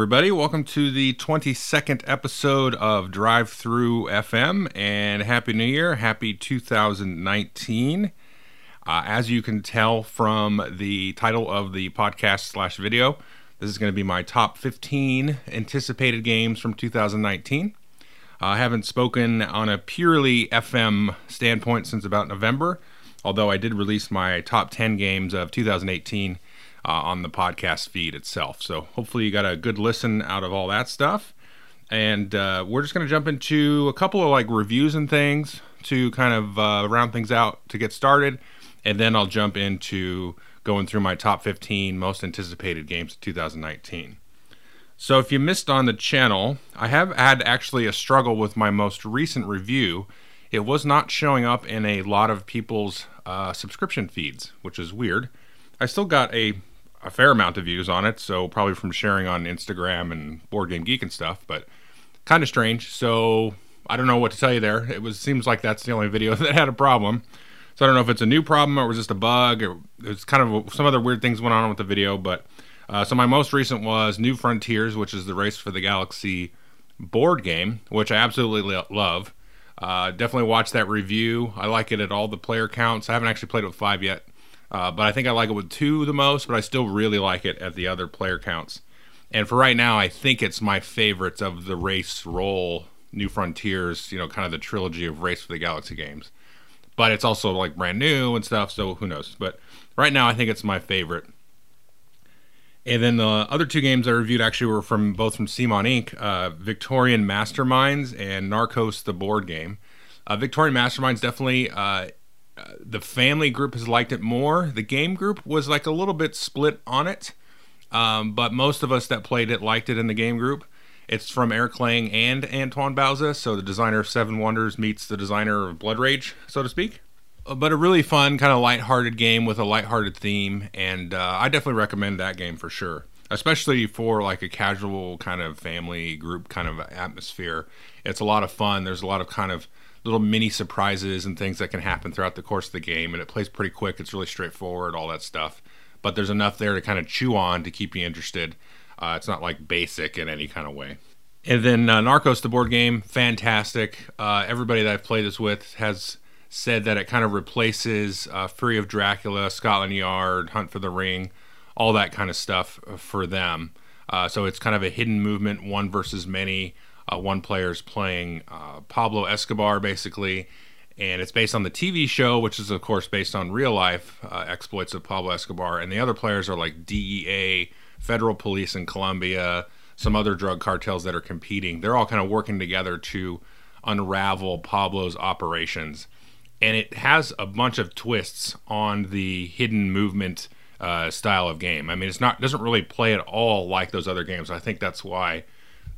everybody. Welcome to the 22nd episode of Drive Through FM, and Happy New Year. Happy 2019. Uh, as you can tell from the title of the podcast slash video, this is going to be my top 15 anticipated games from 2019. Uh, I haven't spoken on a purely FM standpoint since about November, although I did release my top 10 games of 2018 uh, on the podcast feed itself. So hopefully you got a good listen out of all that stuff. And uh, we're just going to jump into a couple of like reviews and things to kind of uh, round things out to get started. And then I'll jump into going through my top 15 most anticipated games of 2019. So if you missed on the channel, I have had actually a struggle with my most recent review. It was not showing up in a lot of people's uh, subscription feeds, which is weird. I still got a a fair amount of views on it, so probably from sharing on Instagram and Board Game Geek and stuff, but kind of strange. So I don't know what to tell you there. It was seems like that's the only video that had a problem. So I don't know if it's a new problem or it was just a bug or it's kind of some other weird things went on with the video. But uh, so my most recent was New Frontiers, which is the Race for the Galaxy board game, which I absolutely love. Uh, definitely watch that review. I like it at all the player counts. I haven't actually played it with five yet. Uh, but I think I like it with two the most, but I still really like it at the other player counts. And for right now, I think it's my favorites of the race roll New Frontiers, you know, kind of the trilogy of Race for the Galaxy games. But it's also like brand new and stuff, so who knows. But right now, I think it's my favorite. And then the other two games I reviewed actually were from both from CMON Inc. Uh, Victorian Masterminds and Narcos, the board game. Uh, Victorian Masterminds definitely uh, the family group has liked it more. The game group was like a little bit split on it, um, but most of us that played it liked it in the game group. It's from Eric Lang and Antoine Bauza, so the designer of Seven Wonders meets the designer of Blood Rage, so to speak. Uh, but a really fun, kind of light-hearted game with a light-hearted theme, and uh, I definitely recommend that game for sure, especially for like a casual kind of family group kind of atmosphere. It's a lot of fun. There's a lot of kind of little mini surprises and things that can happen throughout the course of the game. And it plays pretty quick. It's really straightforward, all that stuff. But there's enough there to kind of chew on to keep you interested. Uh, it's not like basic in any kind of way. And then uh, Narcos, the board game, fantastic. Uh, everybody that I've played this with has said that it kind of replaces uh, Fury of Dracula, Scotland Yard, Hunt for the Ring, all that kind of stuff for them. Uh, so it's kind of a hidden movement, one versus many. Uh, one player is playing uh, Pablo Escobar, basically, and it's based on the TV show, which is, of course, based on real life uh, exploits of Pablo Escobar. And the other players are like DEA, federal police in Colombia, some other drug cartels that are competing. They're all kind of working together to unravel Pablo's operations. And it has a bunch of twists on the hidden movement uh, style of game. I mean, it's not doesn't really play at all like those other games. I think that's why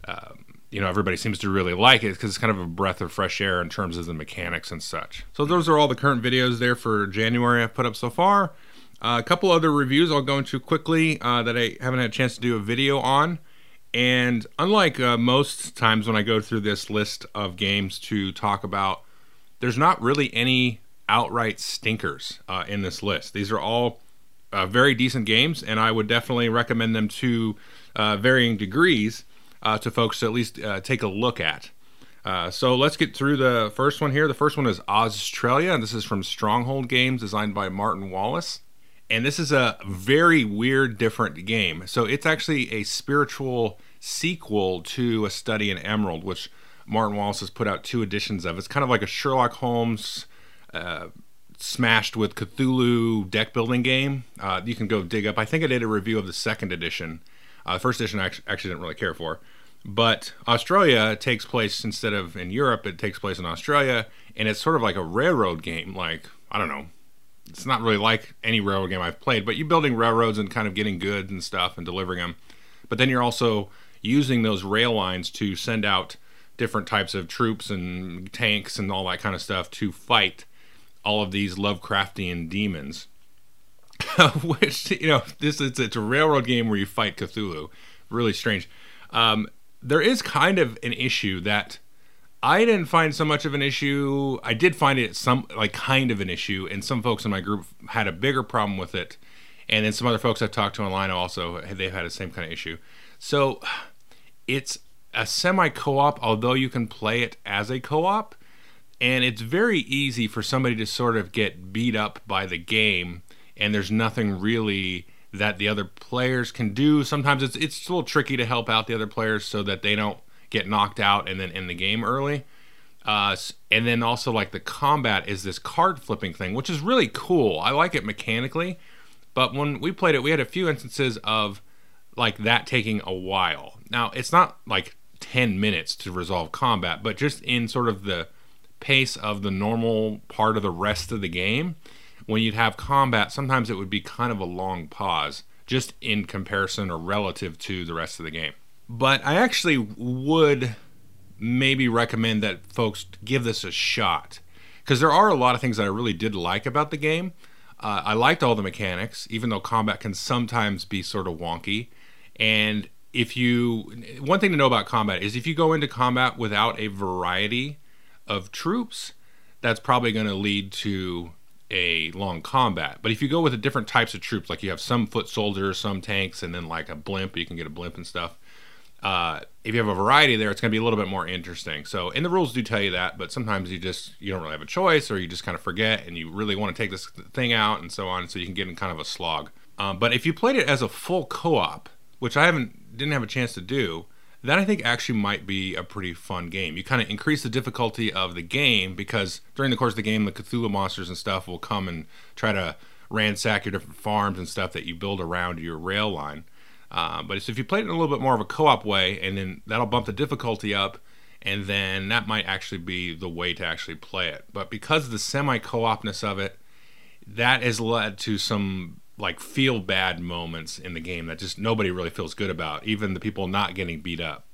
um, you know everybody seems to really like it because it's kind of a breath of fresh air in terms of the mechanics and such. So those are all the current videos there for January I've put up so far. Uh, a couple other reviews I'll go into quickly uh, that I haven't had a chance to do a video on. And unlike uh, most times when I go through this list of games to talk about, there's not really any outright stinkers uh, in this list. These are all uh, very decent games, and I would definitely recommend them to uh, varying degrees uh, to folks to at least uh, take a look at. Uh, so let's get through the first one here. The first one is AuZtralia, and this is from Stronghold Games, designed by Martin Wallace. And this is a very weird, different game. So it's actually a spiritual sequel to A Study in Emerald, which Martin Wallace has put out two editions of. It's kind of like a Sherlock Holmes uh, smashed with Cthulhu deck building game. Uh, you can go dig up. I think I did a review of the second edition. Uh, the first edition I actually didn't really care for. But AuZtralia takes place instead of in Europe, it takes place in Australia, and it's sort of like a railroad game. Like I don't know, it's not really like any railroad game I've played, but you're building railroads and kind of getting goods and stuff and delivering them. But then you're also using those rail lines to send out different types of troops and tanks and all that kind of stuff to fight all of these Lovecraftian demons. Which you know, this is it's a railroad game where you fight Cthulhu. Really strange. Um, there is kind of an issue that I didn't find so much of an issue. I did find it some like kind of an issue, and some folks in my group had a bigger problem with it. And then some other folks I've talked to online also they've had the same kind of issue. So it's a semi co op, although you can play it as a co op. And it's very easy for somebody to sort of get beat up by the game, and there's nothing really that the other players can do. Sometimes it's it's a little tricky to help out the other players so that they don't get knocked out and then end the game early. Uh, and then also like the combat is this card flipping thing, which is really cool. I like it mechanically, but when we played it, we had a few instances of like that taking a while. Now it's not like 10 minutes to resolve combat, but just in sort of the pace of the normal part of the rest of the game, when you'd have combat, sometimes it would be kind of a long pause just in comparison or relative to the rest of the game. But I actually would maybe recommend that folks give this a shot because there are a lot of things that I really did like about the game. Uh, I liked all the mechanics, even though combat can sometimes be sort of wonky. And if you, one thing to know about combat is if you go into combat without a variety of troops, that's probably going to lead to a long combat. But if you go with the different types of troops, like you have some foot soldiers, some tanks, and then like a blimp, you can get a blimp and stuff. Uh, if you have a variety there, it's going to be a little bit more interesting. So, and the rules do tell you that, but sometimes you just you don't really have a choice, or you just kind of forget, and you really want to take this thing out and so on. So you can get in kind of a slog. Um, but if you played it as a full co-op, which I haven't didn't have a chance to do, that I think actually might be a pretty fun game. You kind of increase the difficulty of the game because during the course of the game, the Cthulhu monsters and stuff will come and try to ransack your different farms and stuff that you build around your rail line. Uh, but if you play it in a little bit more of a co-op way, and then that'll bump the difficulty up, and then that might actually be the way to actually play it. But because of the semi-co-opness of it, that has led to some like feel bad moments in the game that just nobody really feels good about, even the people not getting beat up.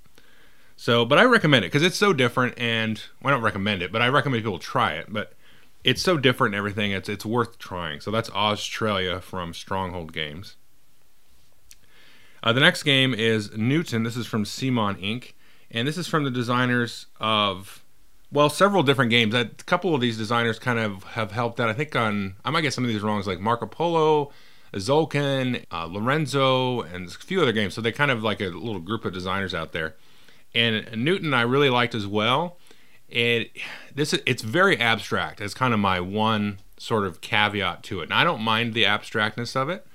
So, but I recommend it because it's so different, and well, I don't recommend it, but I recommend people try it. But it's so different and everything; it's it's worth trying. So that's AuZtralia from Stronghold Games. Uh, the next game is Newton. This is from CMON Inc. And this is from the designers of, well, several different games. A couple of these designers kind of have helped out. I think on, I might get some of these wrongs, like Marco Polo, Tzolk'in, uh, Lorenzo, and a few other games. So they kind of like a little group of designers out there. And Newton I really liked as well. It this it's very abstract. It's kind of my one sort of caveat to it. And I don't mind the abstractness of it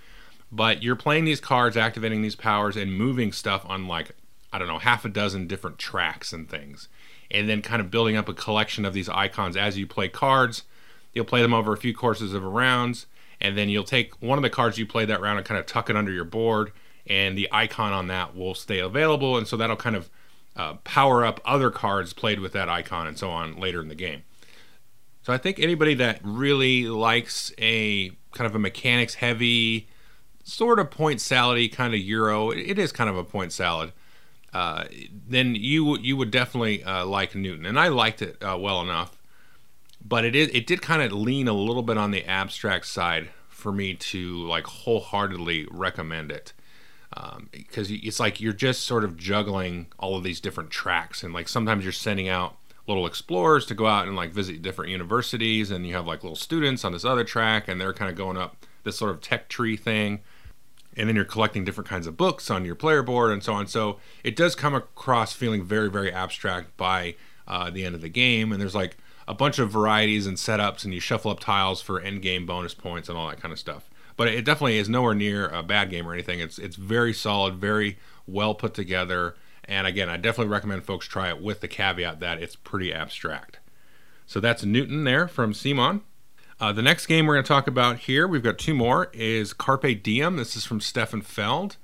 but you're playing these cards, activating these powers, and moving stuff on like, I don't know, half a dozen different tracks and things. And then kind of building up a collection of these icons as you play cards. You'll play them over a few courses of rounds, and then you'll take one of the cards you played that round and kind of tuck it under your board, and the icon on that will stay available. And so that'll kind of uh, power up other cards played with that icon and so on later in the game. So I think anybody that really likes a kind of a mechanics heavy, sort of point salady kind of euro. It is kind of a point salad. Uh, then you you would definitely uh, like Newton, and I liked it uh, well enough. But it is it did kind of lean a little bit on the abstract side for me to like wholeheartedly recommend it because um, it's like you're just sort of juggling all of these different tracks, and like sometimes you're sending out little explorers to go out and like visit different universities, and you have like little students on this other track, and they're kind of going up this sort of tech tree thing and then you're collecting different kinds of books on your player board and so on. So it does come across feeling very, very abstract by uh, the end of the game. And there's like a bunch of varieties and setups, and you shuffle up tiles for end game bonus points and all that kind of stuff. But it definitely is nowhere near a bad game or anything. It's it's very solid, very well put together. And again, I definitely recommend folks try it with the caveat that it's pretty abstract. So that's Newton there from CMON. Uh, the next game we're going to talk about here, we've got two more, is Carpe Diem. This is from Stefan Feld.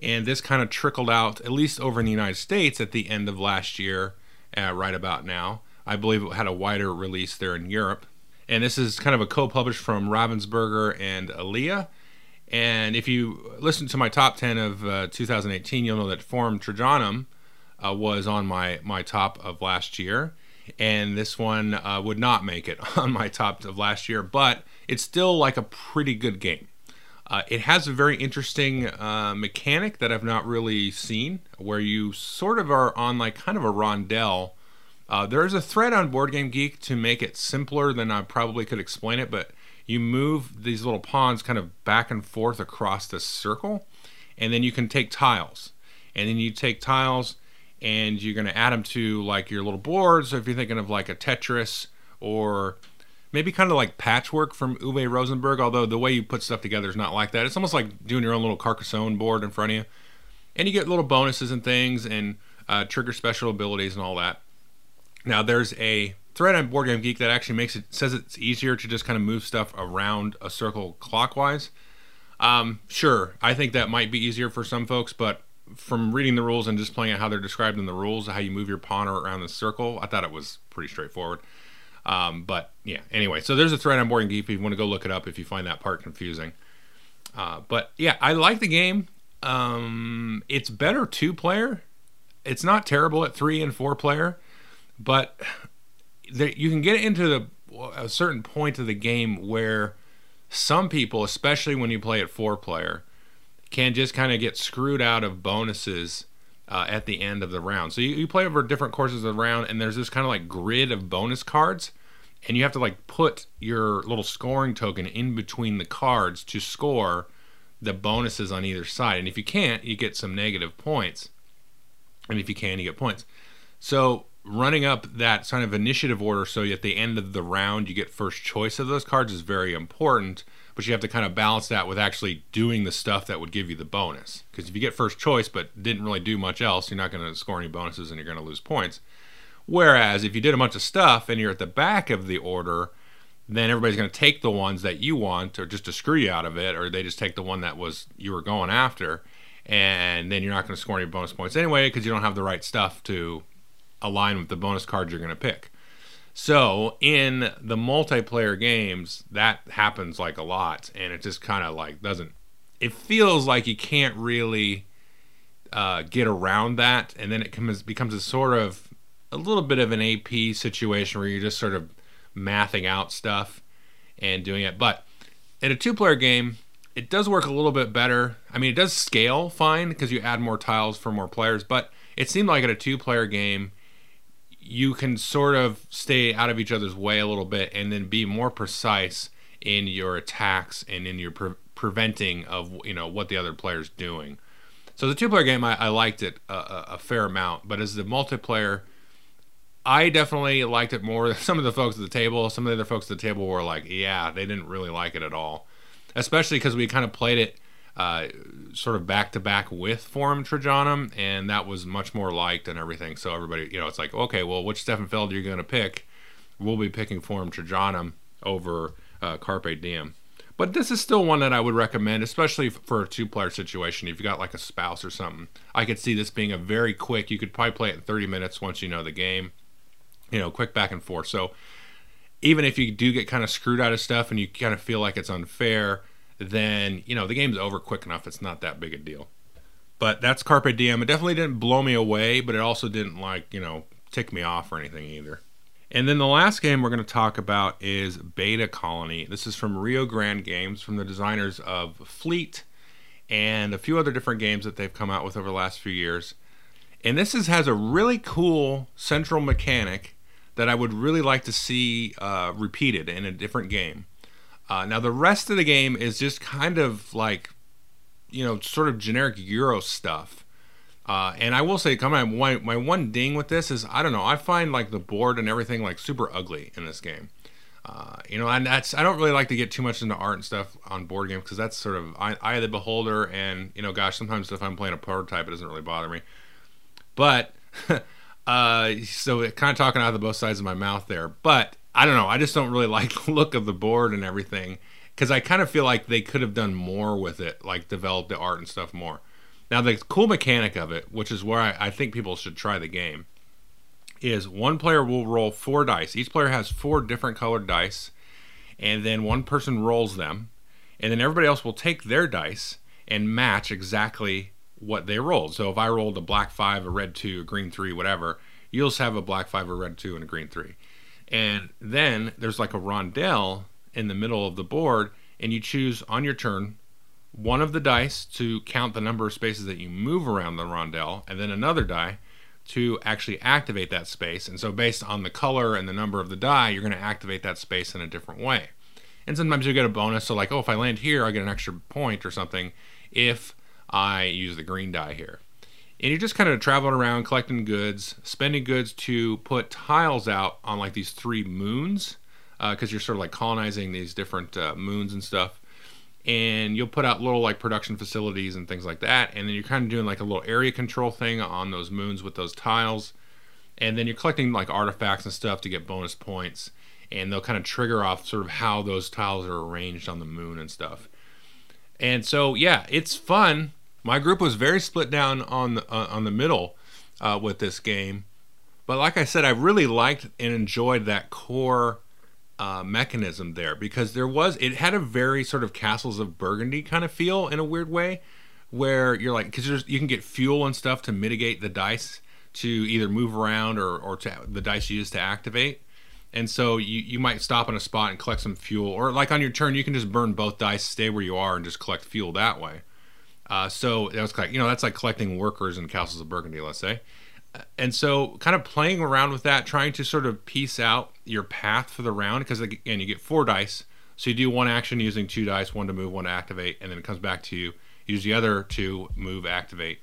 And this kind of trickled out, at least over in the United States, at the end of last year, uh, right about now. I believe it had a wider release there in Europe. And this is kind of a co published from Ravensburger and Alea. And if you listen to my top 10 of uh, 2018, you'll know that Forum Trajanum uh, was on my, my top of last year and this one uh, would not make it on my top of last year, but it's still like a pretty good game. Uh, it has a very interesting uh, mechanic that I've not really seen, where you sort of are on like kind of a rondel. Uh, there is a thread on Board Game Geek to make it simpler than I probably could explain it, but you move these little pawns kind of back and forth across this circle, and then you can take tiles and then you take tiles and you're going to add them to like your little boards. So if you're thinking of like a Tetris or maybe kind of like patchwork from Uwe Rosenberg, although the way you put stuff together is not like that. It's almost like doing your own little Carcassonne board in front of you. And you get little bonuses and things and uh, trigger special abilities and all that. Now there's a thread on Board Game Geek that actually makes it says it's easier to just kind of move stuff around a circle clockwise. Um, sure, I think that might be easier for some folks, but from reading the rules and just playing out how they're described in the rules, how you move your pawn around the circle, I thought it was pretty straightforward. Um, but yeah, anyway, so there's a thread on Board Game Geek if you want to go look it up if you find that part confusing. Uh, but yeah, I like the game. Um, it's better two player. It's not terrible at three and four player, but the, you can get into the a certain point of the game where some people, especially when you play at four player, can just kind of get screwed out of bonuses uh, at the end of the round. So you, you play over different courses of the round, and there's this kind of like grid of bonus cards, and you have to like put your little scoring token in between the cards to score the bonuses on either side. And if you can't, you get some negative points, and if you can, you get points. So running up that kind of initiative order so at the end of the round you get first choice of those cards is very important but you have to kind of balance that with actually doing the stuff that would give you the bonus. Because if you get first choice but didn't really do much else you're not going to score any bonuses and you're going to lose points. Whereas if you did a bunch of stuff and you're at the back of the order then everybody's going to take the ones that you want or just to screw you out of it or they just take the one that was you were going after and then you're not going to score any bonus points anyway because you don't have the right stuff to align with the bonus cards you're going to pick. So in the multiplayer games, that happens like a lot, and it just kind of like doesn't. It feels like you can't really uh, get around that, and then it comes becomes a sort of a little bit of an AP situation where you're just sort of mathing out stuff and doing it. But in a two-player game, it does work a little bit better. I mean, it does scale fine because you add more tiles for more players, but it seemed like in a two-player game you can sort of stay out of each other's way a little bit and then be more precise in your attacks and in your pre- preventing of you know what the other player's doing. So the two player game, I, I liked it a, a, fair amount, but as the multiplayer, I definitely liked it more. Some of the folks at the table, some of the other folks at the table were like, yeah, they didn't really like it at all, especially because we kind of played it uh, sort of back to back with Forum Trajanum, and that was much more liked and everything. So everybody, you know, it's like, okay, well, which Stefan Feld are you going to pick? We'll be picking Forum Trajanum over uh, Carpe Diem. But this is still one that I would recommend, especially for a two player situation. If you got like a spouse or something, I could see this being a very quick, you could probably play it in 30 minutes once you know the game, you know, quick back and forth. So even if you do get kind of screwed out of stuff and you kind of feel like it's unfair, then you know the game's over quick enough. It's not that big a deal. But that's Carpe Diem. It definitely didn't blow me away, but it also didn't like you know tick me off or anything either. And then the last game we're going to talk about is Beta Colony. This is from Rio Grande Games, from the designers of Fleet and a few other different games that they've come out with over the last few years. And this is, has a really cool central mechanic that I would really like to see uh, repeated in a different game. Uh, now the rest of the game is just kind of like, you know, sort of generic Euro stuff. Uh, and I will say, come on, my, my one ding with this is I don't know. I find like the board and everything like super ugly in this game. Uh, you know, and that's I don't really like to get too much into art and stuff on board games because that's sort of eye, eye of the beholder. And you know, gosh, sometimes if I'm playing a prototype, it doesn't really bother me. But uh, so kind of talking out of both sides of my mouth there. But I don't know. I just don't really like the look of the board and everything because I kind of feel like they could have done more with it, like develop the art and stuff more. Now, the cool mechanic of it, which is where I, I think people should try the game, is one player will roll four dice. Each player has four different colored dice, and then one person rolls them, and then everybody else will take their dice and match exactly what they rolled. So if I rolled a black five, a red two, a green three, whatever, you'll just have a black five, a red two, and a green three. And then there's like a rondel in the middle of the board, and you choose on your turn one of the dice to count the number of spaces that you move around the rondel, and then another die to actually activate that space. And so, based on the color and the number of the die, you're going to activate that space in a different way. And sometimes you get a bonus. So, like, oh, if I land here, I get an extra point or something if I use the green die here. And you're just kind of traveling around collecting goods, spending goods to put tiles out on like these three moons, because uh, you're sort of like colonizing these different uh, moons and stuff. And you'll put out little like production facilities and things like that, and then you're kind of doing like a little area control thing on those moons with those tiles, and then you're collecting like artifacts and stuff to get bonus points, and they'll kind of trigger off sort of how those tiles are arranged on the moon and stuff. And so yeah, it's fun my group was very split down on the, uh, on the middle uh, with this game, but like I said, I really liked and enjoyed that core uh, mechanism there because there was it had a very sort of Castles of Burgundy kind of feel in a weird way, where you're like because you can get fuel and stuff to mitigate the dice to either move around or or to the dice you use to activate. And so you, you might stop in a spot and collect some fuel, or like on your turn, you can just burn both dice, stay where you are, and just collect fuel that way. Uh, so that was like you know that's like collecting workers in Castles of Burgundy, let's say. And so, kind of playing around with that, trying to sort of piece out your path for the round, because again, you get four dice. So you do one action using two dice, one to move, one to activate, and then it comes back to you. Use the other to move, activate.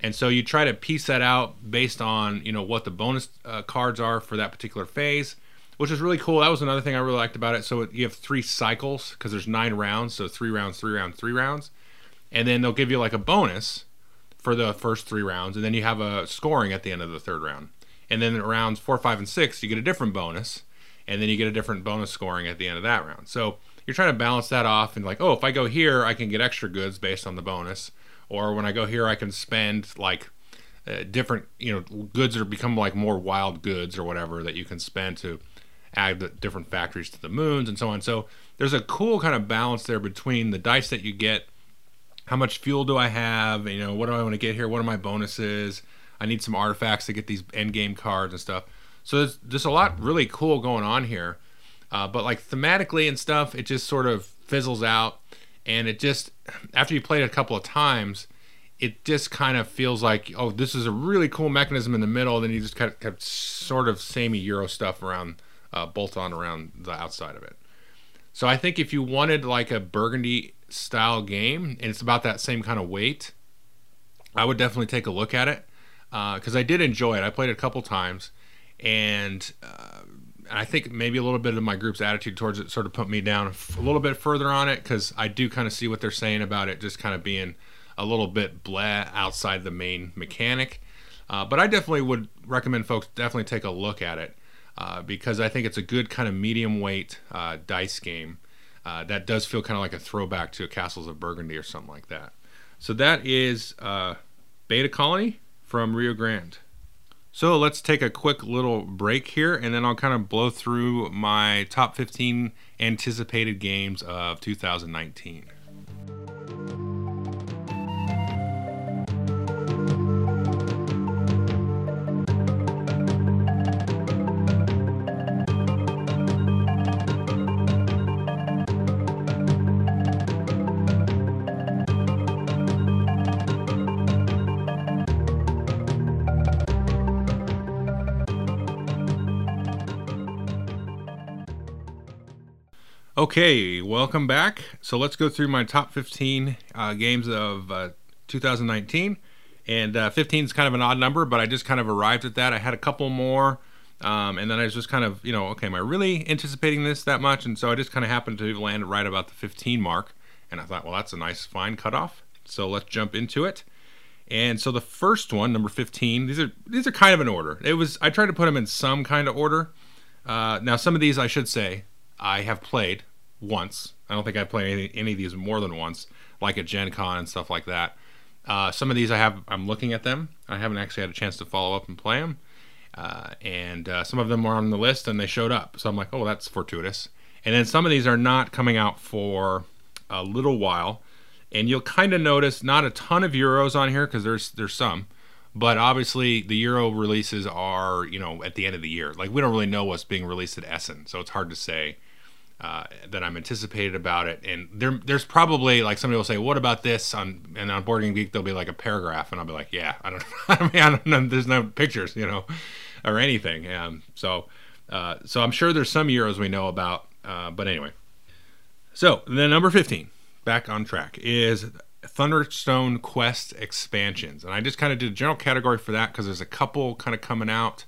And so you try to piece that out based on you know what the bonus uh, cards are for that particular phase, which is really cool. That was another thing I really liked about it. So you have three cycles because there's nine rounds, so three rounds, three rounds, three rounds and then they'll give you like a bonus for the first three rounds, and then you have a scoring at the end of the third round. And then rounds four, five, and six, you get a different bonus, and then you get a different bonus scoring at the end of that round. So you're trying to balance that off, and like, oh, if I go here, I can get extra goods based on the bonus, or when I go here, I can spend like uh, different, you know, goods that become like more wild goods or whatever that you can spend to add the different factories to the moons and so on. So there's a cool kind of balance there between the dice that you get how much fuel do I have? You know, what do I want to get here? What are my bonuses? I need some artifacts to get these end game cards and stuff. So there's just a lot really cool going on here. Uh, but like thematically and stuff, it just sort of fizzles out. And it just, after you play it a couple of times, it just kind of feels like, oh, this is a really cool mechanism in the middle. Then you just kind of, sort of samey Euro stuff around, uh, bolt on around the outside of it. So I think if you wanted like a Burgundy style game and it's about that same kind of weight, I would definitely take a look at it because uh, I did enjoy it. I played it a couple times, and uh, I think maybe a little bit of my group's attitude towards it sort of put me down a little bit further on it because I do kind of see what they're saying about it just kind of being a little bit blah outside the main mechanic. Uh, but I definitely would recommend folks definitely take a look at it uh, because I think it's a good kind of medium weight uh, dice game uh, that does feel kind of like a throwback to Castles of Burgundy or something like that. So that is uh, Beta Colony from Rio Grande. So let's take a quick little break here, and then I'll kind of blow through my top 15 anticipated games of 2019. Okay, welcome back. So let's go through my top 15 uh, games of uh, 2019. And uh, 15 is kind of an odd number, but I just kind of arrived at that. I had a couple more, um, and then I was just kind of, you know, okay, am I really anticipating this that much? And so I just kind of happened to land right about the 15 mark. And I thought, well, that's a nice, fine cutoff. So let's jump into it. And so the first one, number 15, these are these are kind of in order. It was I tried to put them in some kind of order. Uh, now some of these I should say I have played once. I don't think I played any, any of these more than once, like at Gen Con and stuff like that. Uh, some of these I have, I'm looking at them. I haven't actually had a chance to follow up and play them. Uh, and uh, some of them were on the list and they showed up. So I'm like, oh, that's fortuitous. And then some of these are not coming out for a little while. And you'll kind of notice not a ton of Euros on here because there's there's some, but obviously the Euro releases are you know at the end of the year. Like we don't really know what's being released at Essen, so it's hard to say uh, that I'm anticipated about it. And there, there's probably like somebody will say, "What about this?" on and on Board Game Geek there'll be like a paragraph, and I'll be like, "Yeah, I don't, I mean, I don't know. There's no pictures, you know, or anything." Um, so, uh, so I'm sure there's some Euros we know about, uh, but anyway. So the number 15, back on track, is Thunderstone Quest expansions. And I just kind of did a general category for that because there's a couple kind of coming out.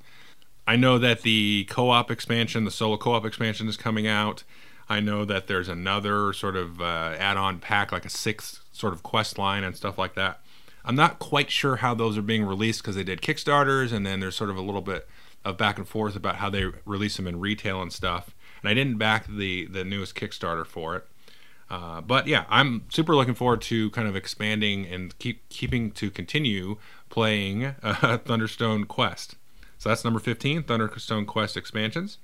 I know that the co op expansion, the solo co op expansion, is coming out. I know that there's another sort of uh, add on pack, like a sixth sort of quest line and stuff like that. I'm not quite sure how those are being released because they did Kickstarters and then there's sort of a little bit of back and forth about how they release them in retail and stuff. And I didn't back the the newest Kickstarter for it. Uh, but yeah, I'm super looking forward to kind of expanding and keep keeping to continue playing uh, Thunderstone Quest. So that's number 15, Thunderstone Quest expansions.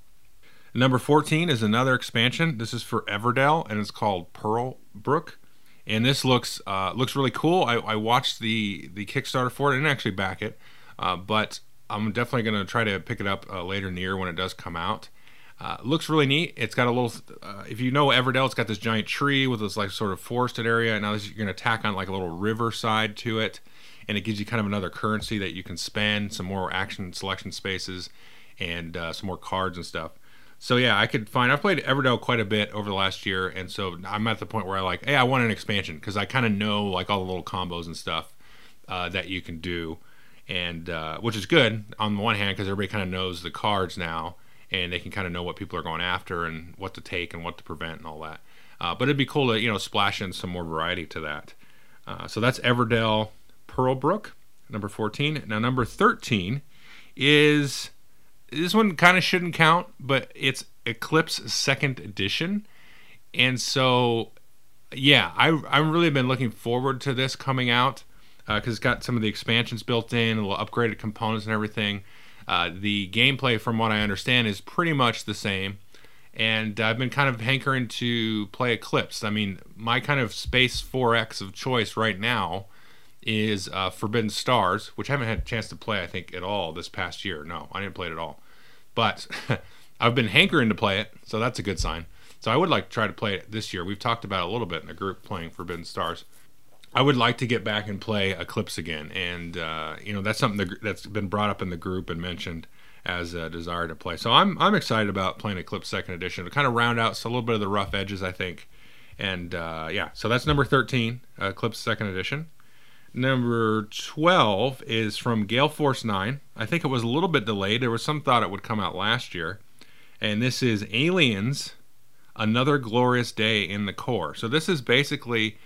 Number 14 is another expansion. This is for Everdell and it's called Pearl Brook. And this looks uh, looks really cool. I, I, watched the the Kickstarter for it. Didn't actually back it, uh, but I'm definitely going to try to pick it up uh, later in the year when it does come out. Uh, looks really neat. It's got a little, uh, if you know Everdell, it's got this giant tree with this like sort of forested area. And now you're going to tack on like a little riverside to it. And it gives you kind of another currency that you can spend, some more action selection spaces, and uh, some more cards and stuff. So yeah, I could find. I've played Everdell quite a bit over the last year, and so I'm at the point where I like, hey, I want an expansion because I kind of know like all the little combos and stuff uh, that you can do, and uh, which is good on the one hand because everybody kind of knows the cards now, and they can kind of know what people are going after and what to take and what to prevent and all that. Uh, but it'd be cool to you know splash in some more variety to that. Uh, so that's Everdell Pearlbrook, number 14. Now number 13 is this one kind of shouldn't count, but it's Eclipse Second Edition, and so yeah, I I've really been looking forward to this coming out because uh, it's got some of the expansions built in, little upgraded components and everything. Uh, the gameplay, from what I understand, is pretty much the same. And I've been kind of hankering to play Eclipse. I mean, my kind of Space 4X of choice right now is uh, Forbidden Stars, which I haven't had a chance to play, I think, at all this past year. No, I didn't play it at all. But I've been hankering to play it, so that's a good sign. So I would like to try to play it this year. We've talked about a little bit in the group playing Forbidden Stars. I would like to get back and play Eclipse again, and uh, you know that's something that's been brought up in the group and mentioned as a desire to play. So I'm I'm excited about playing Eclipse Second Edition to kind of round out a little bit of the rough edges, I think. And uh, yeah, so that's number 13, Eclipse Second Edition. Number 12 is from Gale Force 9. I think it was a little bit delayed. There was some thought it would come out last year. And this is Aliens Another Glorious Day in the Corps. So this is basically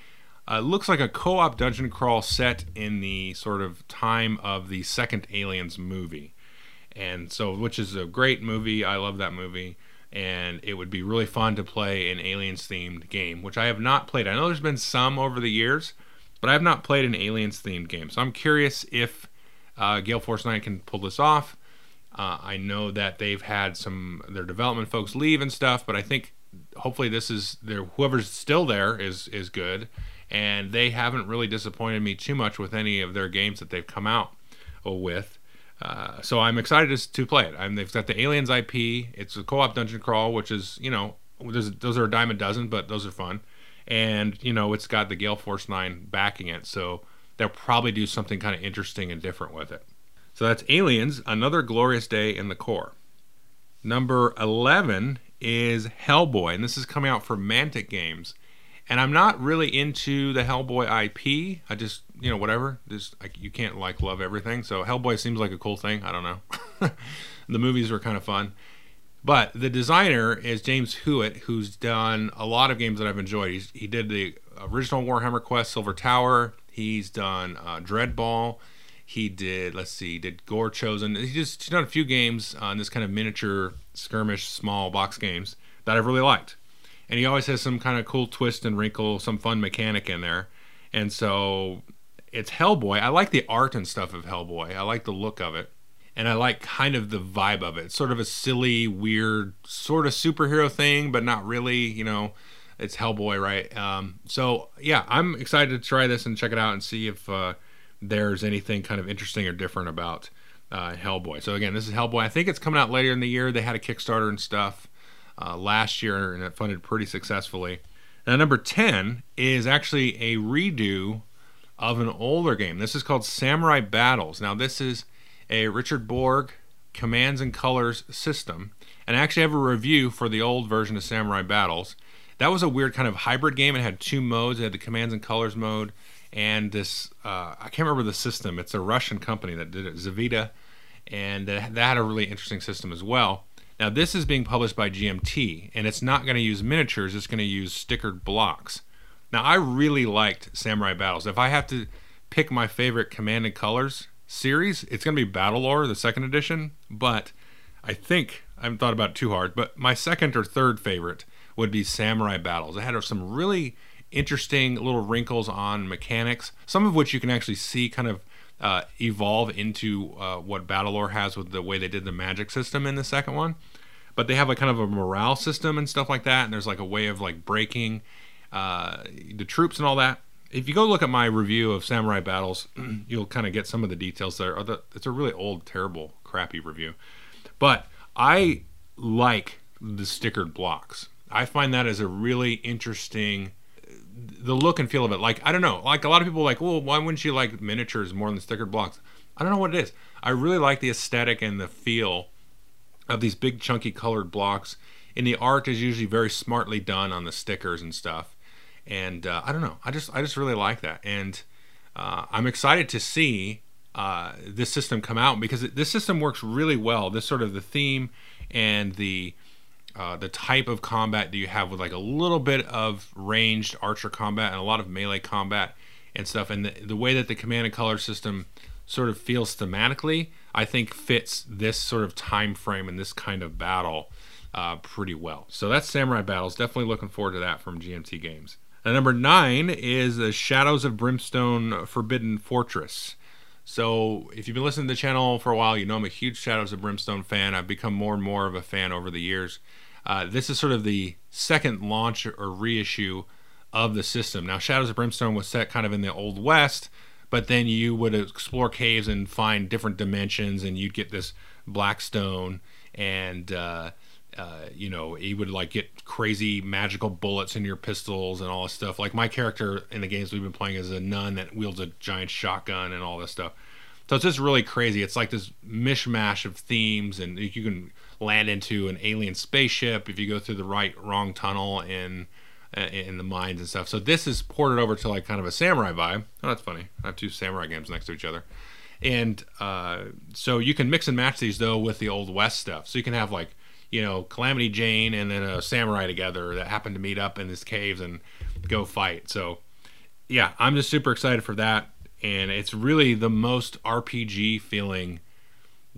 uh, looks like a co-op dungeon crawl set in the sort of time of the second Aliens movie, and so which is a great movie. I love that movie, and it would be really fun to play an Aliens themed game, which I have not played. I know there's been some over the years, but I have not played an Aliens themed game. So I'm curious if uh, Gale Force Nine can pull this off. Uh, I know that they've had some their development folks leave and stuff, but I think hopefully this is their whoever's still there is is good and they haven't really disappointed me too much with any of their games that they've come out with. Uh, so I'm excited to, play it. I they've got the Aliens IP. It's a co-op dungeon crawl, which is you know those are a dime a dozen, but those are fun. And you know it's got the Gale Force Nine backing it, so they'll probably do something kind of interesting and different with it. So that's Aliens: Another Glorious Day in the Corps. Number 11 is Hellboy, and this is coming out for Mantic Games and I'm not really into the Hellboy IP. I just, you know, whatever. Just like you can't like love everything. So Hellboy seems like a cool thing. I don't know. the movies were kind of fun. But the designer is James Hewitt, who's done a lot of games that I've enjoyed. He's, he did the original Warhammer Quest Silver Tower. He's done uh, Dreadball. He did, let's see, did Gorechosen. He just he's done a few games on this kind of miniature skirmish, small box games that I've really liked and he always has some kind of cool twist and wrinkle, some fun mechanic in there. And so it's Hellboy. I like the art and stuff of Hellboy. I like the look of it. And I like kind of the vibe of it. It's sort of a silly, weird, sort of superhero thing, but not really, you know. It's Hellboy, right? Um, so, yeah, I'm excited to try this and check it out and see if uh, there's anything kind of interesting or different about uh, Hellboy. So, again, this is Hellboy. I think it's coming out later in the year. They had a Kickstarter and stuff uh, last year, and it funded pretty successfully. Now, number 10 is actually a redo of an older game. This is called Samurai Battles. Now, this is a Richard Borg commands and colors system. And I actually have a review for the old version of Samurai Battles. That was a weird kind of hybrid game. It had two modes. It had the commands and colors mode, and this uh, I can't remember the system. It's a Russian company that did it, Zavita, and that had a really interesting system as well. Now this is being published by GMT, and it's not going to use miniatures. It's going to use stickered blocks. Now I really liked Samurai Battles. If I have to pick my favorite Command and Colors series, it's going to be Battlelore, the second edition. But I think I haven't thought about it too hard. But my second or third favorite would be Samurai Battles. It had some really interesting little wrinkles on mechanics, some of which you can actually see kind of uh, evolve into uh, what Battlelore has with the way they did the magic system in the second one. But they have a kind of a morale system and stuff like that, and there's like a way of like breaking uh, the troops and all that. If you go look at my review of Samurai Battles, you'll kind of get some of the details there. It's a really old, terrible, crappy review, but I like the stickered blocks. I find that as a really interesting the look and feel of it. Like I don't know, like a lot of people like, well, why wouldn't you like miniatures more than stickered blocks? I don't know what it is. I really like the aesthetic and the feel of these big chunky colored blocks. And the art is usually very smartly done on the stickers and stuff. And uh, I don't know, I just I just really like that, and uh, I'm excited to see uh, this system come out because this system works really well. This sort of the theme and the uh, the type of combat that you have with like a little bit of ranged archer combat and a lot of melee combat and stuff. And the, the way that the command and color system sort of feels thematically i think fits this sort of time frame and this kind of battle uh, pretty well. So that's samurai battles. Definitely looking forward to that from gmt games number nine is the shadows of brimstone forbidden fortress. So if you've been listening to the channel for a while you know i'm a huge shadows of brimstone fan. I've become more and more of a fan over the years. Uh, this is sort of the second launch or reissue of the system. Now, Shadows of Brimstone was set kind of in the Old West, but then you would explore caves and find different dimensions, and you'd get this black stone, and uh, uh, you know, he would like get crazy magical bullets in your pistols and all this stuff. Like my character in the games we've been playing is a nun that wields a giant shotgun and all this stuff. So it's just really crazy. It's like this mishmash of themes, and you can land into an alien spaceship if you go through the right wrong tunnel in uh, in the mines and stuff. So this is ported over to like kind of a samurai vibe. Oh, that's funny. I have two samurai games next to each other, and uh, so you can mix and match these though with the old west stuff. So you can have like you know Calamity Jane and then a samurai together that happen to meet up in this caves and go fight. So yeah, I'm just super excited for that, and it's really the most RPG feeling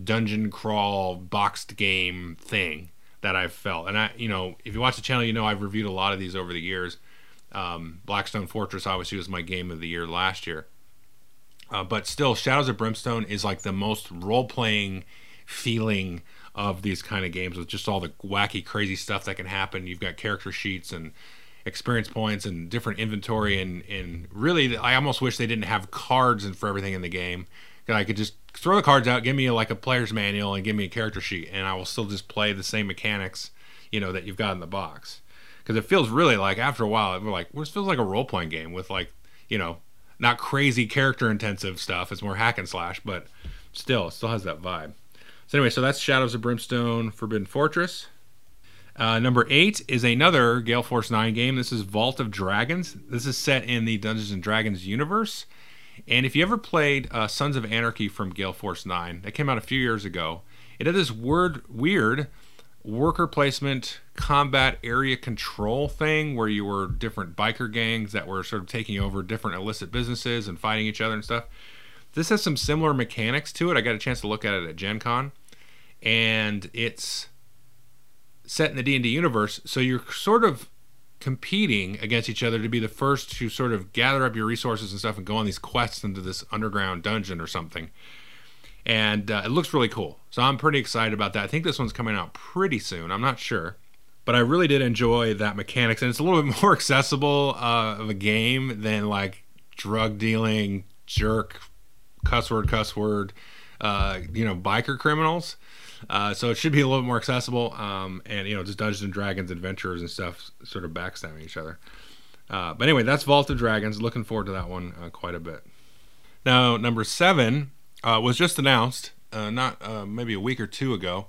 dungeon crawl boxed game thing that I've felt. And I, you know, if you watch the channel, you know I've reviewed a lot of these over the years. Um, Blackstone Fortress obviously was my game of the year last year. Uh, but still, Shadows of Brimstone is like the most role playing feeling of these kind of games with just all the wacky, crazy stuff that can happen. You've got character sheets and experience points and different inventory, and, and really, I almost wish they didn't have cards and for everything in the game. I could just throw the cards out, give me like a player's manual, and give me a character sheet, and I will still just play the same mechanics, you know, that you've got in the box. Because it feels really like after a while, we're like, this feels like a role playing game with like, you know, not crazy character intensive stuff. It's more hack and slash, but still, it still has that vibe. So anyway, so that's Shadows of Brimstone Forbidden Fortress. Uh, number eight is another Gale Force 9 game. This is Vault of Dragons. This is set in the Dungeons and Dragons universe. And if you ever played uh, Sons of Anarchy from Gale Force 9, that came out a few years ago, it had this weird worker placement combat area control thing where you were different biker gangs that were sort of taking over different illicit businesses and fighting each other and stuff. This has some similar mechanics to it. I got a chance to look at it at Gen Con. And it's set in the D&D universe, so you're sort of competing against each other to be the first to sort of gather up your resources and stuff and go on these quests into this underground dungeon or something. And uh, it looks really cool. So I'm pretty excited about that. I think this one's coming out pretty soon. I'm not sure. But I really did enjoy that mechanics. And it's a little bit more accessible uh, of a game than like drug dealing, jerk, cuss word, cuss word, uh, you know, biker criminals. Uh, so it should be a little bit more accessible, um, and you know, just Dungeons and Dragons adventurers and stuff, sort of backstabbing each other. Uh, but anyway, that's Vault of Dragons. Looking forward to that one uh, quite a bit. Now, number seven uh, was just announced, uh, not maybe a week or two ago,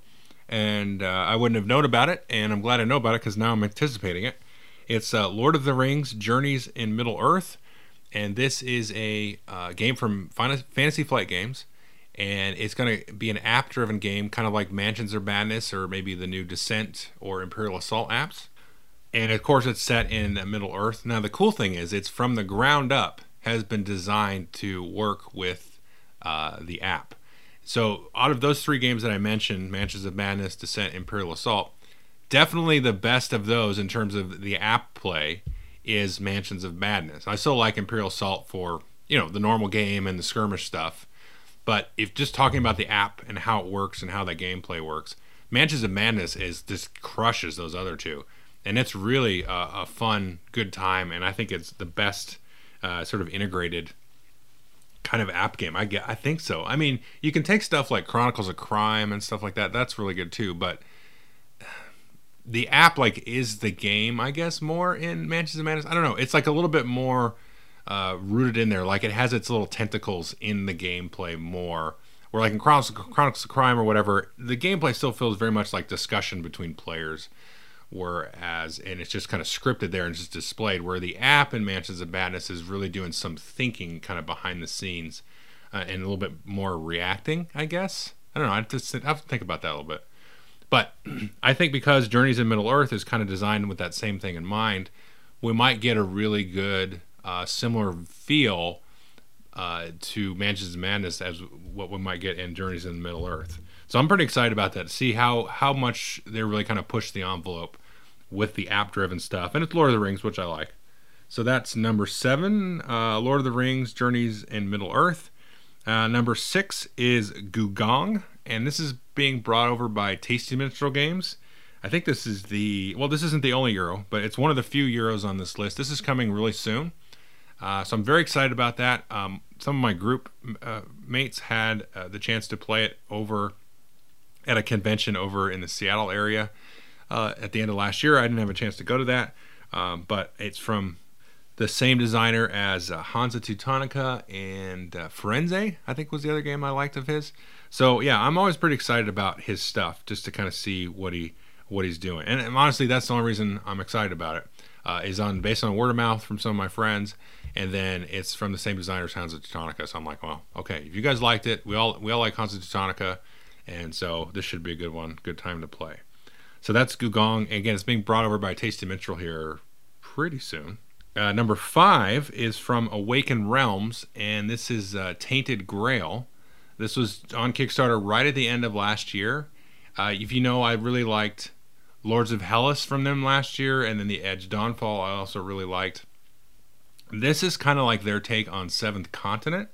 and I wouldn't have known about it, and I'm glad I know about it because now I'm anticipating it. It's Lord of the Rings: Journeys in Middle Earth, and this is a game from Fantasy Flight Games, and it's going to be an app-driven game, kind of like Mansions of Madness or maybe the new Descent or Imperial Assault apps. And of course, it's set in Middle Earth. Now, the cool thing is, it's from the ground up has been designed to work with uh, the app. So, out of those three games that I mentioned, Mansions of Madness, Descent, Imperial Assault, definitely the best of those in terms of the app play is Mansions of Madness. I still like Imperial Assault for you know the normal game and the skirmish stuff, but if just talking about the app and how it works and how that gameplay works, Mansions of Madness is just crushes those other two, and it's really a, a fun, good time, and I think it's the best uh, sort of integrated kind of app game. I get, I think so. I mean, you can take stuff like Chronicles of Crime and stuff like that. That's really good too, but the app like is the game, I guess, more in Mansions of Madness. I don't know. It's like a little bit more uh, rooted in there. Like it has its little tentacles in the gameplay more. Where like in Chronicles, Chronicles of Crime or whatever, the gameplay still feels very much like discussion between players. Whereas, and it's just kind of scripted there and just displayed. Where the app in Mansions of Madness is really doing some thinking, kind of behind the scenes, uh, and a little bit more reacting. I guess I don't know. I have to, I have to think about that a little bit. But I think because Journeys in Middle Earth is kind of designed with that same thing in mind, we might get a really good uh, similar feel uh, to Mansions of Madness as what we might get in Journeys in Middle Earth. So I'm pretty excited about that see how how much they really kind of push the envelope with the app driven stuff, and it's Lord of the Rings, which I like. So that's number seven, uh, Lord of the Rings: Journeys in Middle Earth. Uh, number six is Gugong, and this is being brought over by Tasty Minstrel Games. I think this is the well, this isn't the only Euro, but it's one of the few Euros on this list. This is coming really soon, uh, so I'm very excited about that. Um, some of my group uh, mates had uh, the chance to play it over at a convention over in the Seattle area uh, at the end of last year. I didn't have a chance to go to that, um, but it's from the same designer as uh, Hansa Teutonica and uh, Firenze, I think was the other game I liked of his. So yeah, I'm always pretty excited about his stuff just to kind of see what he what he's doing. And, and honestly, that's the only reason I'm excited about it. Uh, is on based on word of mouth from some of my friends, and then it's from the same designer as Hansa Teutonica. So I'm like, well, okay, if you guys liked it, we all we all like Hansa Teutonica, and so this should be a good one, good time to play. So that's Gugong. Again, it's being brought over by Tasty Minstrel here pretty soon. Uh, number five is from Awaken Realms, and this is uh, Tainted Grail. This was on Kickstarter right at the end of last year. Uh, if you know, I really liked Lords of Hellas from them last year, and then the Edge Dawnfall I also really liked. This is kind of like their take on Seventh Continent,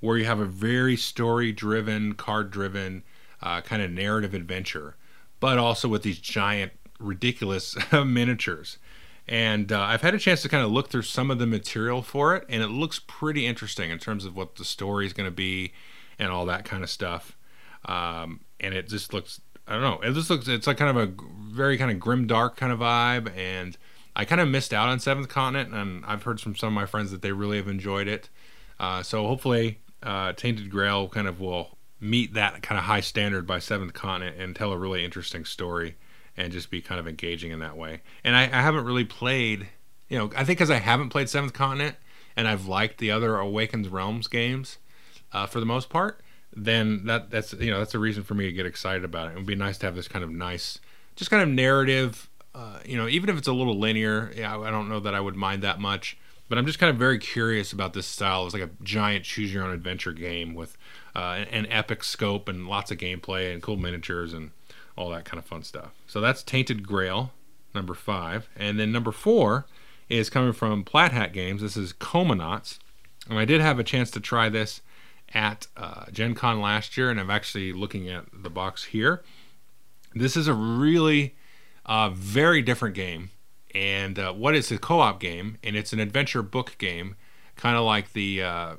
where you have a very story driven, card driven, uh, kind of narrative adventure, but also with these giant, ridiculous miniatures. And uh, I've had a chance to kind of look through some of the material for it, and it looks pretty interesting in terms of what the story is going to be and all that kind of stuff. Um, and it just looks, I don't know, it just looks, it's like kind of a very kind of grim dark kind of vibe. And I kind of missed out on Seventh Continent, and I've heard from some of my friends that they really have enjoyed it. Uh, so hopefully, uh, Tainted Grail kind of will meet that kind of high standard by Seventh Continent and tell a really interesting story and just be kind of engaging in that way. And I, I haven't really played, you know, I think because I haven't played Seventh Continent and I've liked the other Awakens Realms games uh, for the most part, then that that's you know that's a reason for me to get excited about it. It would be nice to have this kind of nice, just kind of narrative. Uh, you know, even if it's a little linear, yeah, I don't know that I would mind that much. But I'm just kind of very curious about this style. It's like a giant choose your own adventure game with uh, an, an epic scope and lots of gameplay and cool miniatures and all that kind of fun stuff. So that's Tainted Grail, number five. And then number four is coming from Plaid Hat Games. This is Comanauts. And I did have a chance to try this at uh, Gen Con last year, and I'm actually looking at the box here. This is a really uh, very different game. And uh, what is a co op game? And it's an adventure book game, kind of like the. Uh,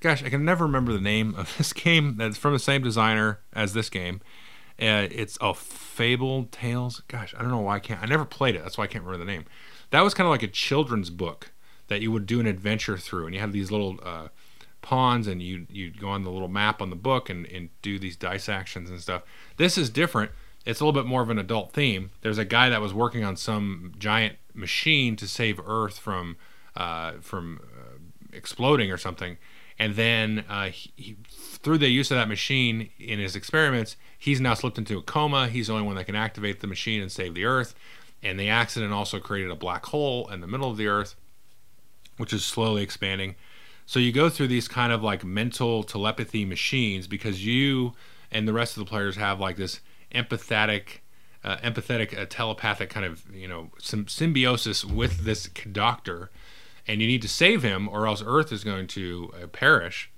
gosh, I can never remember the name of this game that's from the same designer as this game. Uh, it's a Fable Tales. Gosh, I don't know why I can't. I never played it. That's why I can't remember the name. That was kind of like a children's book that you would do an adventure through, and you had these little uh, pawns, and you you'd go on the little map on the book and, and do these dice actions and stuff. This is different. It's a little bit more of an adult theme. There's a guy that was working on some giant machine to save Earth from uh, from uh, exploding or something. And then uh, he, he, through the use of that machine in his experiments, he's now slipped into a coma. He's the only one that can activate the machine and save the Earth. And the accident also created a black hole in the middle of the Earth, which is slowly expanding. So you go through these kind of like mental telepathy machines because you and the rest of the players have like this empathetic, uh, empathetic, uh, telepathic kind of you know some symbiosis with this doctor, and you need to save him or else Earth is going to uh, perish,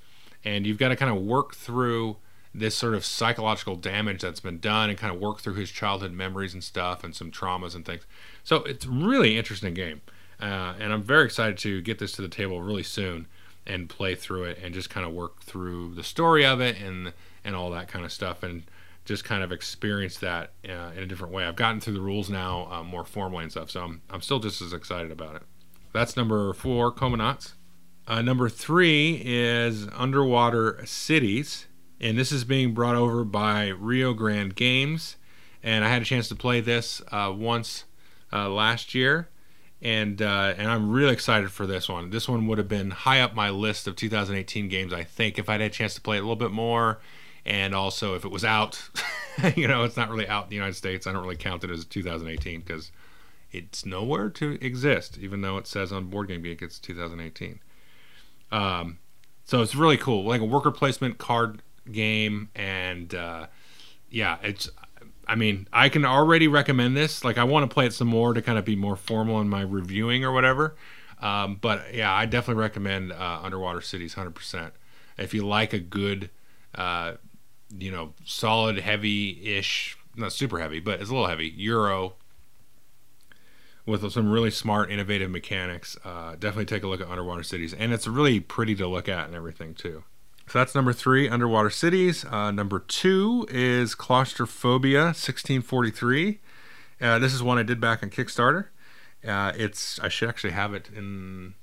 and you've got to kind of work through this sort of psychological damage that's been done and kind of work through his childhood memories and stuff and some traumas and things. So it's really interesting game, uh, and I'm very excited to get this to the table really soon and play through it and just kind of work through the story of it and and all that kind of stuff and just kind of experience that uh, in a different way. I've gotten through the rules now uh, more formally and stuff, so I'm I'm still just as excited about it. That's number four, Comanauts. Uh, number three is Underwater Cities, and this is being brought over by Rio Grande Games. And I had a chance to play this uh, once uh, last year, and uh, and I'm really excited for this one. This one would have been high up my list of 2018 games. I think if I'd had a chance to play it a little bit more, and also if it was out, you know, it's not really out in the United States. I don't really count it as 2018 because it's nowhere to exist, even though it says on Board Game Geek it's 2018. Um, so it's really cool, like a worker placement card game, and uh, yeah, it's I mean, I can already recommend this. Like, I want to play it some more to kind of be more formal in my reviewing or whatever. Um, but yeah, I definitely recommend uh, Underwater Cities 100%. If you like a good, uh, you know, solid, heavy ish, not super heavy, but it's a little heavy, Euro with some really smart, innovative mechanics, uh, definitely take a look at Underwater Cities. And it's really pretty to look at and everything, too. So that's number three, Underwater Cities. Uh, number two is Claustrophobia 1643. Uh, this is one I did back on Kickstarter. Uh, it's I should actually have it in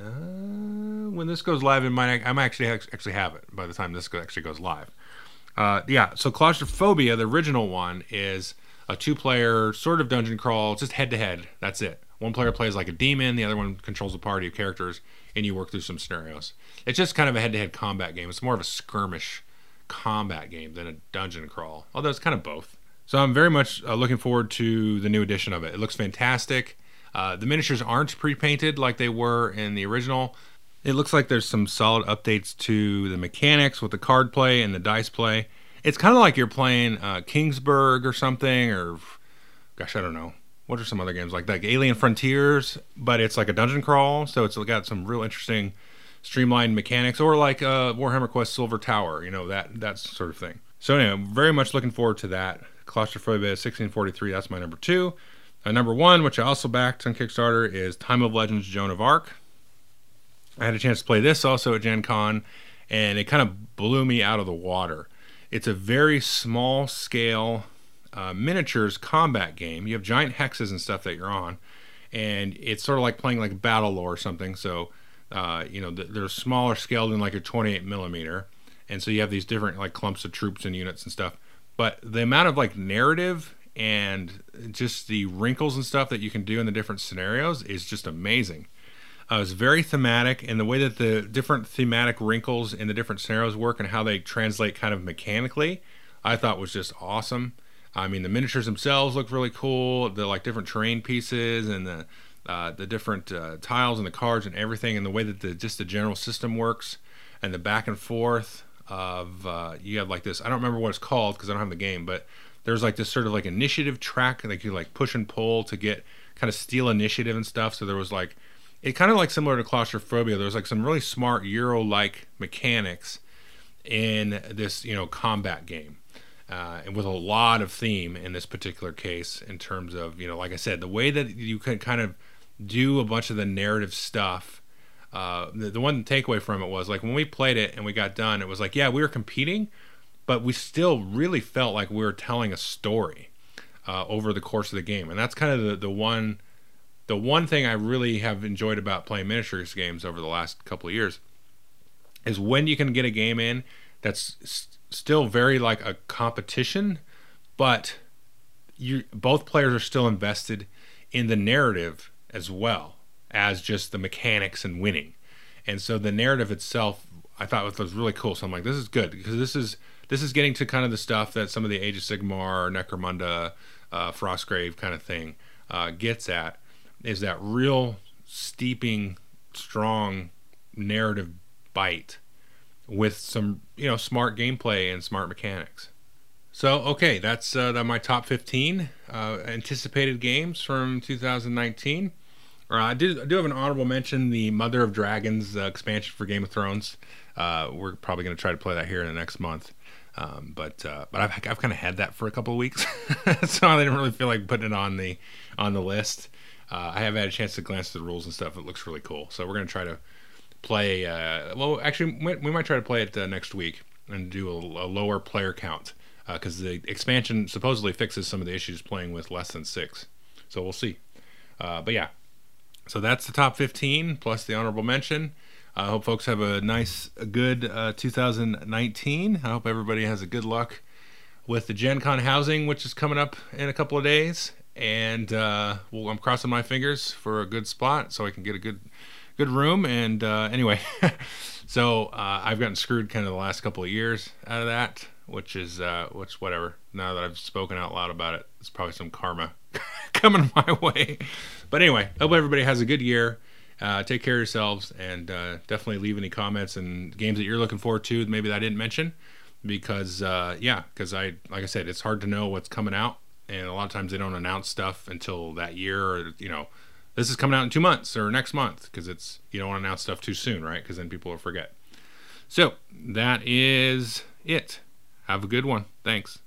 uh, when this goes live. In my I might actually actually have it by the time this actually goes live. Uh, yeah, so Claustrophobia, the original one, is a two-player sort of dungeon crawl, just head-to-head. That's it. One player plays like a demon, the other one controls a party of characters, and you work through some scenarios. It's just kind of a head-to-head combat game. It's more of a skirmish combat game than a dungeon crawl, although it's kind of both. So I'm very much uh, looking forward to the new edition of it. It looks fantastic. Uh, the miniatures aren't pre-painted like they were in the original. It looks like there's some solid updates to the mechanics with the card play and the dice play. It's kind of like you're playing uh, Kingsburg or something, or gosh, I don't know. What are some other games like like Alien Frontiers? But it's like a dungeon crawl, so it's got some real interesting streamlined mechanics, or like uh, Warhammer Quest Silver Tower, you know that that sort of thing. So anyway, very much looking forward to that. Claustrophobia 1643. That's my number two. Uh, number one, which I also backed on Kickstarter, is Time of Legends Joan of Arc. I had a chance to play this also at Gen Con, and it kind of blew me out of the water. It's a very small scale uh, miniatures combat game. You have giant hexes and stuff that you're on, and it's sort of like playing like Battle Lore or something. So uh, you know, they're smaller scale than like a 28 millimeter, and so you have these different like clumps of troops and units and stuff. But the amount of like narrative and just the wrinkles and stuff that you can do in the different scenarios is just amazing. Uh, it's very thematic, and the way that the different thematic wrinkles in the different scenarios work and how they translate kind of mechanically, I thought was just awesome. I mean, the miniatures themselves look really cool. The like different terrain pieces and the uh, the different uh, tiles and the cards and everything, and the way that the just the general system works, and the back and forth of uh, you have like this. I don't remember what it's called because I don't have the game, but there's like this sort of like initiative track, like you like push and pull to get kind of steal initiative and stuff. So there was like it kind of like similar to claustrophobia. there's like some really smart Euro like mechanics in this you know combat game. Uh, and with a lot of theme in this particular case, in terms of you know, like I said, the way that you can kind of do a bunch of the narrative stuff. Uh, the, the one takeaway from it was like when we played it and we got done, it was like, yeah, we were competing, but we still really felt like we were telling a story uh, over the course of the game, and that's kind of the, the one the one thing I really have enjoyed about playing miniatures games over the last couple of years is when you can get a game in that's still very like a competition, but you both players are still invested in the narrative as well as just the mechanics and winning. and so the narrative itself I thought was really cool. So I'm like, this is good because this is this is getting to kind of the stuff that some of the Age of Sigmar, Necromunda, uh, Frostgrave kind of thing uh, gets at is that real steeping, strong narrative bite with some you know smart gameplay and smart mechanics. So okay, that's uh, my top 15 uh, anticipated games from 2019. Uh, I do I do have an honorable mention: the Mother of Dragons uh, expansion for Game of Thrones. Uh, we're probably going to try to play that here in the next month. Um, but uh, but I've, I've kind of had that for a couple of weeks, so I didn't really feel like putting it on the on the list. Uh, I have had a chance to glance at the rules and stuff. It looks really cool. So we're going to try to play. Uh, well, actually, we might try to play it next week and do a, a lower player count because the expansion supposedly fixes some of the issues playing with less than six. So we'll see. but yeah, so that's the top 15 plus the honorable mention. I hope folks have a nice, a good uh, 2019. I hope everybody has a good luck with the Gen Con housing, which is coming up in a couple of days. And uh, well, I'm crossing my fingers for a good spot so I can get a good, good room. And uh, anyway, so uh, I've gotten screwed kind of the last couple of years out of that, which is uh, which whatever. Now that I've spoken out loud about it, it's probably some karma coming my way. But anyway, hope everybody has a good year. Uh, take care of yourselves and uh, definitely leave any comments and games that you're looking forward to. Maybe that I didn't mention because uh, yeah, because I like I said, it's hard to know what's coming out, and a lot of times they don't announce stuff until that year or you know. This is coming out in two months or next month because it's you don't want to announce stuff too soon, right? Because then people will forget. So that is it. Have a good one. Thanks.